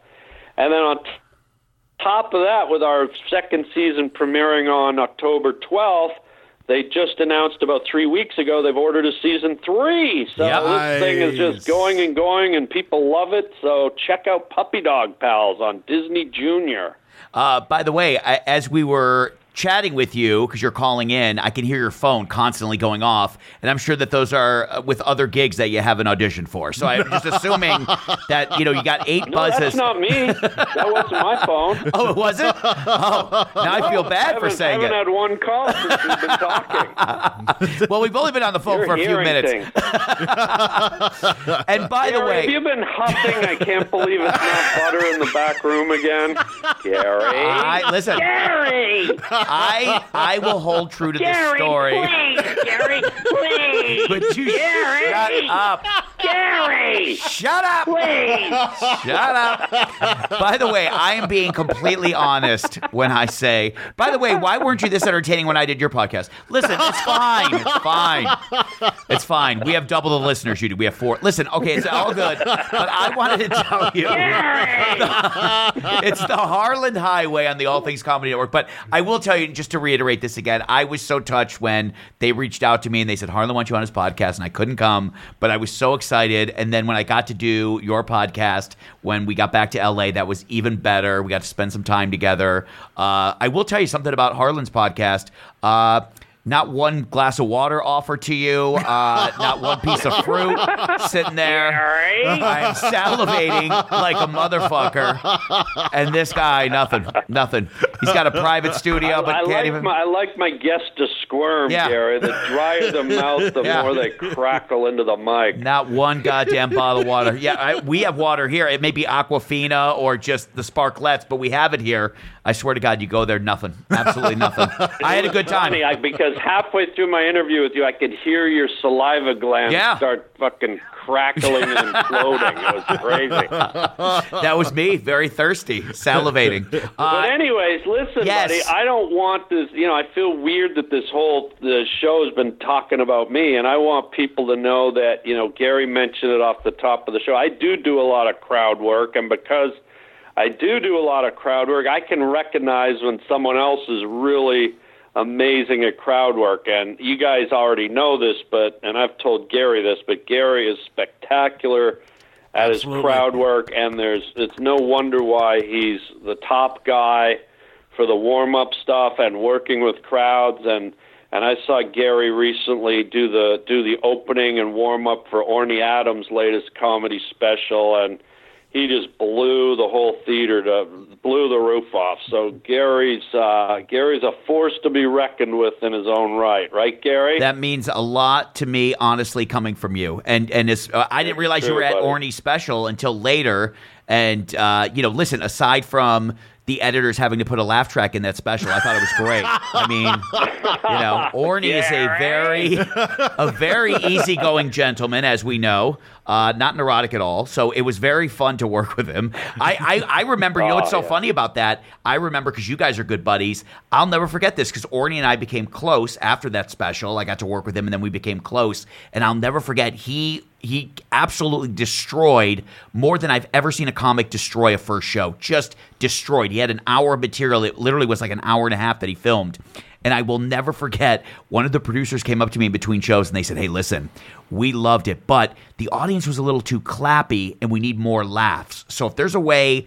And then on t- top of that, with our second season premiering on October 12th, they just announced about three weeks ago they've ordered a season three. So this thing is just going and going, and people love it. So check out Puppy Dog Pals on Disney Junior. Uh, by the way, I, as we were chatting with you because you're calling in, I can hear your phone constantly going off, and I'm sure that those are uh, with other gigs that you haven't auditioned for. So I'm just assuming that you know you got eight No, buzzes. that's not me. that wasn't my phone. oh, it was it? Oh, now I feel bad for haven't, saying haven't it. had one call since we've been talking. Well, we've only been on the phone You're for a few minutes. And by the Gary, way, have you been huffing? I can't believe it's not butter in the back room again. Gary. I listen. Gary! I I will hold true to this story. please! Gary, please! But you Gary! shut up. Gary! Shut up. Please! Shut up. By the way, I am being completely honest when I say, by the way, why weren't you this entertaining when I did your podcast? Listen, it's fine. It's fine. It's fine. We have double the listeners you do. We have four. Listen, okay, it's all good. But I wanted to tell you Gary. it's the Harland Highway on the All Things Comedy Network. But I will tell you, just to reiterate this again, I was so touched when they reached out to me and they said, Harland wants you on his podcast, and I couldn't come, but I was so excited. And then when I got to do your podcast, when we got back to LA, that was even better. We got to spend some time together. Uh, I will tell you something about Harland's podcast. Uh, not one glass of water offered to you. Uh, not one piece of fruit sitting there. I am salivating like a motherfucker. And this guy, nothing, nothing. He's got a private studio, but I can't like even. my I like my guests to squirm, Yeah. Gary. The drier the mouth, the Yeah. more they crackle into the mic. Not one goddamn bottle of water. Yeah, I, we have water here. It may be Aquafina or just the Sparkletts, but we have it here. I swear to God, you go there, nothing. Absolutely nothing. I had a good time. Funny, I, because halfway through my interview with you, I could hear your saliva glands Yeah. start fucking crackling and imploding. It was crazy. That was me, very thirsty, salivating. But Uh, anyways, listen, yes. buddy. I don't want this. You know, I feel weird that this whole the show has been talking about me, and I want people to know that you know Gary mentioned it off the top of the show. I do do a lot of crowd work, and because I do do a lot of crowd work, I can recognize when someone else is really amazing at crowd work. And you guys already know this, but and I've told Gary this, but Gary is spectacular at Absolutely. his crowd work, and there's it's no wonder why he's the top guy for the warm up stuff and working with crowds and and I saw Gary recently do the do the opening and warm up for Orny Adams' latest comedy special and he just blew the whole theater to blew the roof off. So Gary's uh, Gary's a force to be reckoned with in his own right, right, Gary? That means a lot to me, honestly, coming from you. And and it's, uh, I didn't realize you True, were at buddy. Orny's special until later. And uh, you know, listen, aside from the editors having to put a laugh track in that special, I thought it was great. I mean, you know, Orny is a very a very easygoing gentleman, as we know, uh, not neurotic at all. So it was very fun to work with him. I I, I remember. You know what's so Oh, yeah. funny about that? I remember because you guys are good buddies. I'll never forget this because Orny and I became close after that special. I got to work with him, and then we became close. And I'll never forget he he absolutely destroyed more than I've ever seen a comic destroy a first show. Just destroyed. He had an hour of material. It literally was like an hour and a half that he filmed. And I will never forget one of the producers came up to me in between shows and they said, Hey, listen, we loved it, but the audience was a little too clappy and we need more laughs. So if there's a way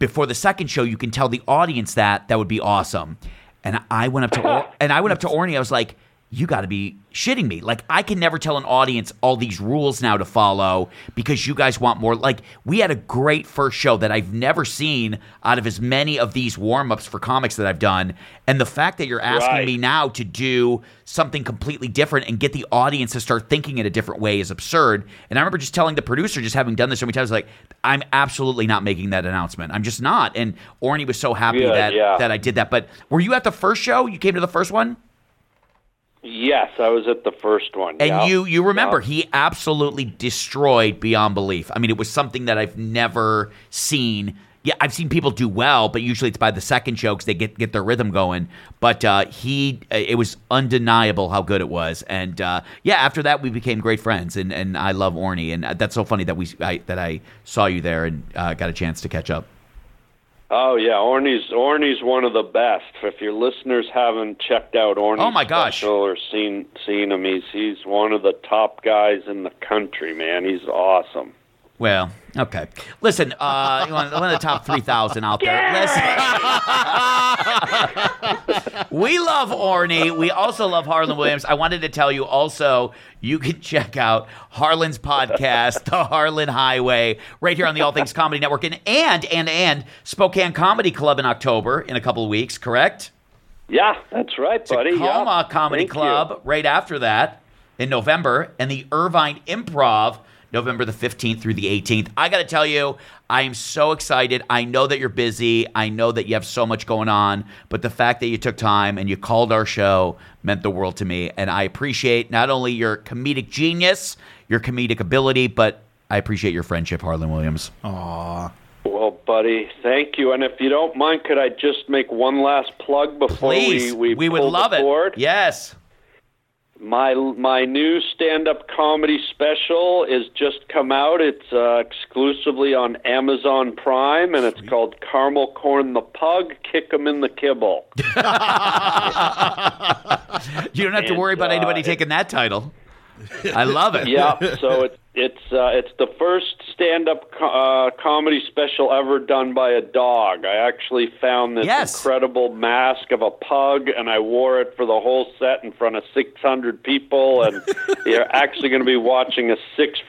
before the second show you can tell the audience that, that would be awesome. And I went up to or- and I went up to Orny. I was like, you got to be shitting me. Like, I can never tell an audience all these rules now to follow because you guys want more. Like, we had a great first show that I've never seen out of as many of these warm ups for comics that I've done. And the fact that you're asking Right. me now to do something completely different and get the audience to start thinking in a different way is absurd. And I remember just telling the producer, just having done this so many times, like, I'm absolutely not making that announcement. I'm just not. And Orny was so happy Good, that, yeah. that I did that. But were you at the first show? You came to the first one? Yes, I was at the first one. And yeah. you you remember Yeah. he absolutely destroyed beyond belief. I mean, it was something that I've never seen. Yeah, I've seen people do well, but usually it's by the second show because they get get their rhythm going. But uh, he, it was undeniable how good it was. And uh, yeah, after that we became great friends, and, and I love Orny, and uh, that's so funny that we I, that I saw you there and uh, got a chance to catch up. Oh yeah, Orny's Orny's one of the best. If your listeners haven't checked out Orny's Oh, my gosh. special or seen seen him, he's he's one of the top guys in the country, man. He's awesome. Well, okay. Listen, uh, one one of the top 3,000 out there. We love Orny. We also love Harland Williams. I wanted to tell you also, you can check out Harland's podcast, The Harland Highway, right here on the All Things Comedy Network, and and and, and Spokane Comedy Club in October in a couple of weeks, correct? Yeah, that's right, buddy. Tacoma yeah. Comedy Thank you. Club right after that in November, and the Irvine Improv November the 15th through the 18th. I got to tell you, I am so excited. I know that you're busy. I know that you have so much going on, but the fact that you took time and you called our show meant the world to me. And I appreciate not only your comedic genius, your comedic ability, but I appreciate your friendship, Harland Williams. Aw. Well, buddy, thank you. And if you don't mind, could I just make one last plug before Please, we we, would pull love the it. cord? Yes. My my new stand-up comedy special is just come out. It's uh, exclusively on Amazon Prime, and it's called Caramel Corn the Pug. Kick 'em in the kibble. You don't have to worry about uh, anybody it- taking that title. I love it. yeah, so it's it's uh, it's the first stand-up co- uh, comedy special ever done by a dog. I actually found this Yes. incredible mask of a pug, and I wore it for the whole set in front of 600 people. And you're actually going to be watching a six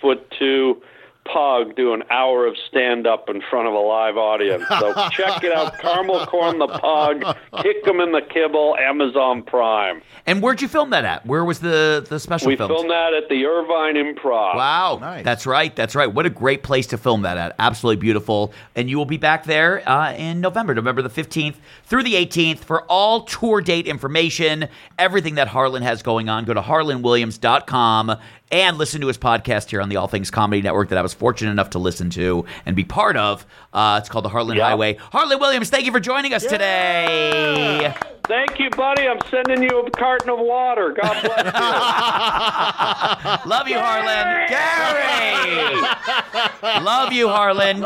foot pug do an hour of stand-up in front of a live audience. So check it out, Caramel Corn the Pug, kick Kick 'em in the Kibble, Amazon Prime. And where'd you film that at? Where was the the special We filmed? filmed that at the Irvine Improv. Wow, Nice. that's right, that's right. What a great place to film that at. Absolutely beautiful. And you will be back there uh, in November, November the 15th through the 18th for all tour date information, everything that Harland has going on. Go to harlandwilliams.com and listen to his podcast here on the All Things Comedy Network that I was fortunate enough to listen to and be part of. Uh, it's called The Harland Yeah. Highway. Harland Williams, thank you for joining us today. Thank you, buddy. I'm sending you a carton of water. God bless you. Love you, Harland. Gary! Love you, Harland.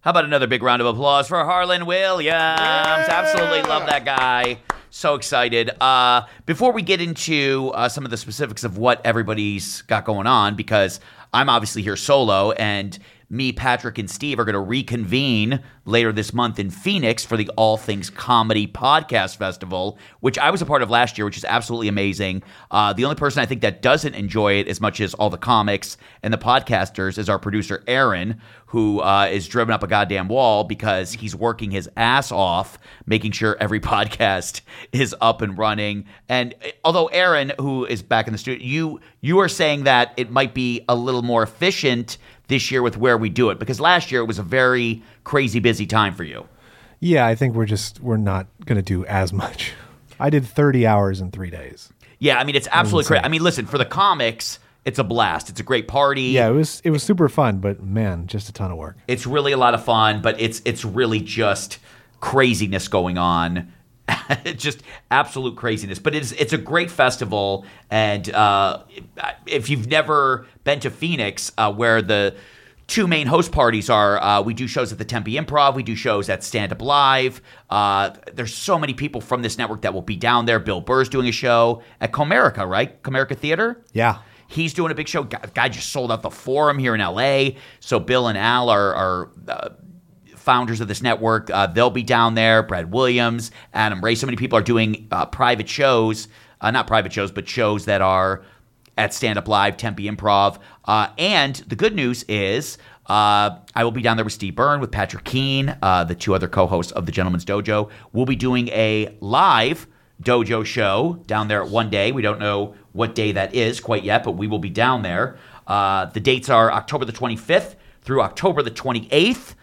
How about another big round of applause for Harland Williams? Absolutely love that guy. So excited. Uh, before we get into uh, some of the specifics of what everybody's got going on, because I'm obviously here solo, and me, Patrick, and Steve are going to reconvene later this month in Phoenix for the All Things Comedy Podcast Festival, which I was a part of last year, which is absolutely amazing. Uh, the only person I think that doesn't enjoy it as much as all the comics and the podcasters is our producer, Aaron, who uh, is driven up a goddamn wall because he's working his ass off making sure every podcast is up and running. And uh, although Aaron, who is back in the studio, you you are saying that it might be a little more efficient this year with where we do it because last year it was a very crazy busy time for you. Yeah, I think we're just we're not going to do as much. I did 30 hours in 3 days. Yeah, I mean it's absolutely crazy. I mean, listen, for the comics, it's a blast. It's a great party. Yeah, it was it was super fun, but man, just a ton of work. It's really a lot of fun, but it's it's really just craziness going on. just absolute craziness. But it's it's a great festival, and uh, if you've never been to Phoenix, uh, where the two main host parties are, uh, we do shows at the Tempe Improv, we do shows at Stand Up Live. Uh, there's so many people from this network that will be down there. Bill Burr's doing a show at Comerica, right? Comerica Theater. Yeah. He's doing a big show. Guy guy just sold out the Forum here in LA. So Bill and Al are, are uh, founders of this network. Uh, they'll be down there. Brad Williams, Adam Ray. So many people are doing uh, private shows, uh, not private shows, but shows that are at Stand Up Live, Tempe Improv. Uh, and the good news is. Uh, I will be down there with Steve Byrne, with Patrick Keene, uh, the two other co-hosts of the Gentleman's Dojo. We'll be doing a live dojo show down there at one day. We don't know what day that is quite yet, but we will be down there. Uh, the dates are October the 25th through October the 28th.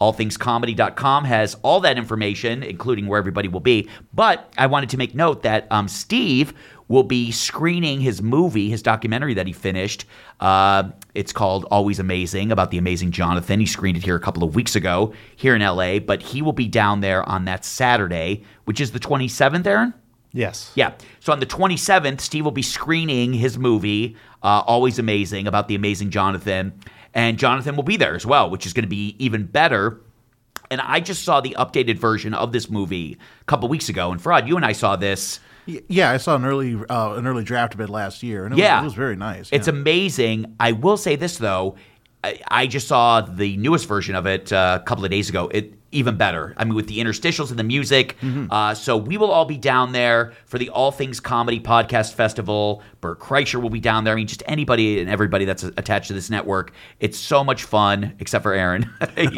AllThingsComedy.com has all that information, including where everybody will be. But I wanted to make note that um, Steve will be screening his movie, his documentary that he finished. Uh, it's called Always Amazing about the amazing Jonathan. He screened it here a couple of weeks ago here in LA, but he will be down there on that Saturday, which is the 27th, Aaron? Yes. Yeah. So on the 27th, Steve will be screening his movie, uh, Always Amazing, about the amazing Jonathan. And Jonathan will be there as well, which is going to be even better. And I just saw the updated version of this movie a couple weeks ago. And Fraud, you and I saw this. Yeah, I saw an early uh, an early draft of it last year, and it, Yeah. was, it was very nice. It's yeah. amazing. I will say this, though. I, I just saw the newest version of it uh, a couple of days ago. It even better. I mean, with the interstitials and the music. Uh, so we will all be down there for the All Things Comedy Podcast Festival. Bert Kreischer will be down there. I mean, just anybody and everybody that's attached to this network. It's so much fun, except for Aaron. he,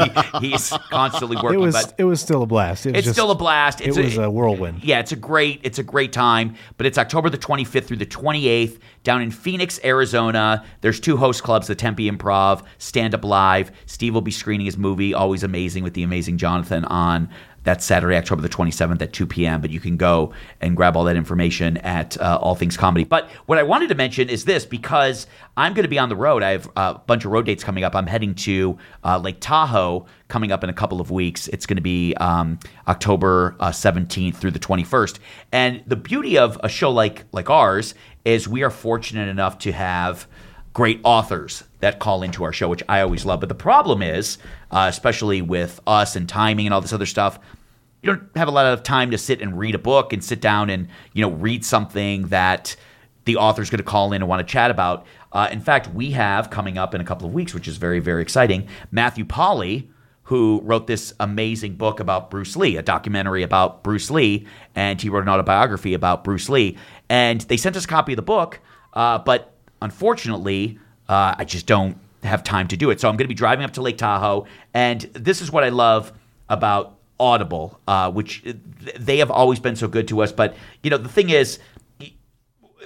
he's constantly working. It was but it was still a blast. It it's just- still a blast. It's it was a whirlwind. yeah, it's a great it's a great time, but it's October the 25th through the 28th down in Phoenix, Arizona. There's two host clubs, the Tempe Improv, Stand Up Live. Steve will be screening his movie Always Amazing with the amazing Jonathan on that Saturday, October the 27th at 2 p.m. But you can go and grab all that information at uh, All Things Comedy. But what I wanted to mention is this because I'm going to be on the road. I have a bunch of road dates coming up. I'm heading to uh, Lake Tahoe coming up in a couple of weeks. It's going to be um, October uh, 17th through the 21st. And the beauty of a show like like ours is we are fortunate enough to have great authors that call into our show, which I always love. But the problem is, uh, especially with us and timing and all this other stuff, you don't have a lot of time to sit and read a book and sit down and you know read something that the author's going to call in and want to chat about. Uh, in fact, we have coming up in a couple of weeks, which is very very exciting. Matthew Polly, who wrote this amazing book about Bruce Lee, a documentary about Bruce Lee, and he wrote an autobiography about Bruce Lee. And they sent us a copy of the book, uh, but unfortunately, uh, I just don't have time to do it. So I'm going to be driving up to Lake Tahoe, and this is what I love about Audible, uh, which they have always been so good to us. But you know, the thing is,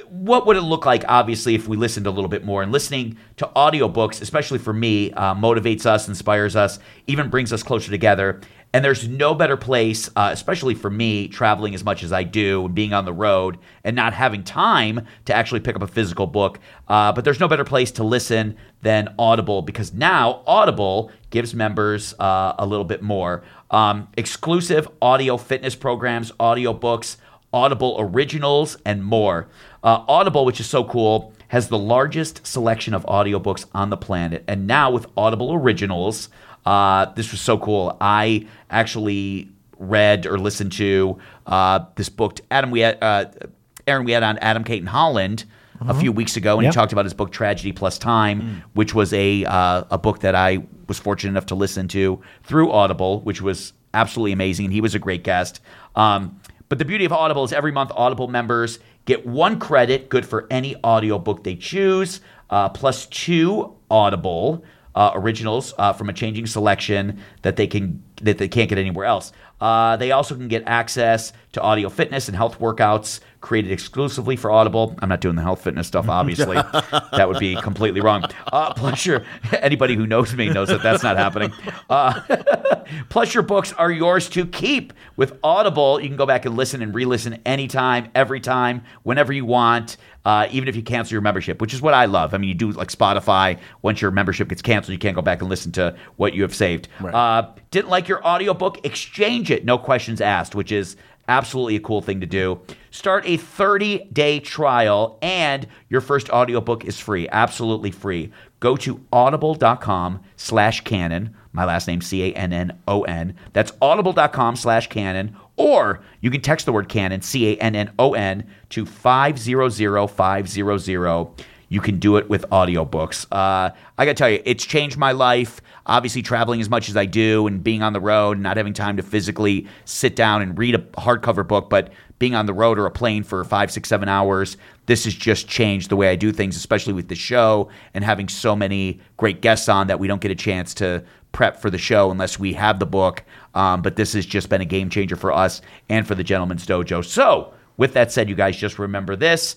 what would it look like obviously if we listened a little bit more and listening to audiobooks especially for me uh, motivates us inspires us even brings us closer together and there's no better place uh, especially for me traveling as much as i do and being on the road and not having time to actually pick up a physical book uh, but there's no better place to listen than audible because now audible gives members uh, a little bit more um, exclusive audio fitness programs audiobooks Audible originals, and more. Uh, Audible, which is so cool, has the largest selection of audiobooks on the planet. And now with Audible originals, uh, this was so cool. I actually read or listened to uh, this book. Adam, we had uh, Aaron, we had on Adam Cayton-Holland a few weeks ago, and Yeah. he talked about his book Tragedy Plus Time, which was a uh, a book that I was fortunate enough to listen to through Audible, which was absolutely amazing, and he was a great guest. Um, but the beauty of Audible is every month Audible members get one credit, good for any audiobook they choose, uh, plus two Audible uh, originals uh, from a changing selection that they can that they can't get anywhere else. Uh, they also can get access to audio fitness and health workouts created exclusively for Audible. I'm not doing the health fitness stuff, obviously. that would be completely wrong. Uh, plus, your anybody who knows me knows that that's not happening. Uh, plus, your books are yours to keep with Audible. You can go back and listen and re-listen anytime, every time, whenever you want. Uh, even if you cancel your membership, which is what I love. I mean, you do like Spotify. Once your membership gets canceled, you can't go back and listen to what you have saved. Uh, didn't like your audiobook? Exchange it, no questions asked, which is absolutely a cool thing to do. Start a 30 day trial, and your first audiobook is free, absolutely free. Go to audible.com slash cannon. My last name, C A N N O N. That's audible.com slash cannon. Or you can text the word cannon, C A N N O N, to 500 500. You can do it with audiobooks. Uh, I got to tell you, it's changed my life. Obviously, traveling as much as I do and being on the road and not having time to physically sit down and read a hardcover book, but being on the road or a plane for five, six, seven hours, this has just changed the way I do things, especially with the show and having so many great guests on that we don't get a chance to prep for the show unless we have the book. Um, but this has just been a game changer for us and for the Gentleman's Dojo. So, with that said, you guys just remember this.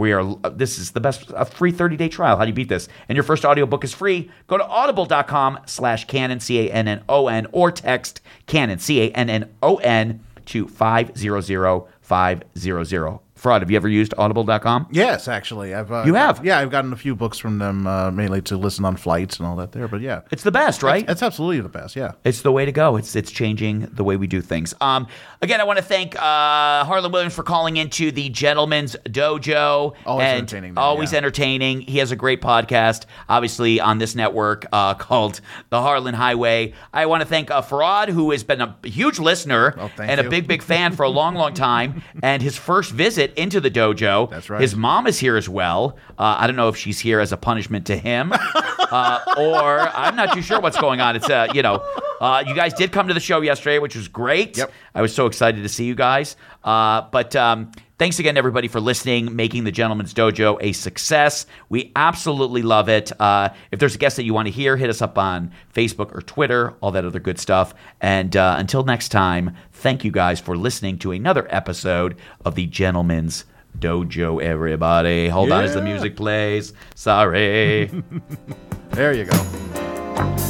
We are uh, this is the best a free 30-day trial. How do you beat this? And your first audiobook is free. Go to audible.com slash cannon, C-A-N-N-O-N, or text cannon, C-A-N-N-O-N to 500-500. Fraud, have you ever used audible.com? Yes, actually, I've uh, You have? Yeah, I've gotten a few books from them uh, mainly to listen on flights and all that there. But yeah, It's the best, right? it's absolutely the best. Yeah. It's the way to go. It's it's changing the way we do things. Um, again, I want to thank uh, Harland Williams for calling into the Gentleman's Dojo. Always and entertaining, man, Always yeah. entertaining. He has a great podcast, obviously on this network uh, called The Harland Highway. I want to thank uh, Farad, who has been a huge listener and a big big fan for a long long time. And his first visit into the dojo. That's right. His mom is here as well. Uh, I don't know if she's here as a punishment to him, uh, or I'm not too sure what's going on. It's uh, you know, uh, you guys did come to the show yesterday, which was great. Yep. I was so excited to see you guys. Uh, but um, thanks again, everybody, for listening, making the Gentleman's Dojo a success. We absolutely love it. Uh, if there's a guest that you want to hear, hit us up on Facebook or Twitter, all that other good stuff. And uh, until next time, thank you guys for listening to another episode of the Gentleman's Dojo, everybody. Hold on as the music plays. Sorry. There you go.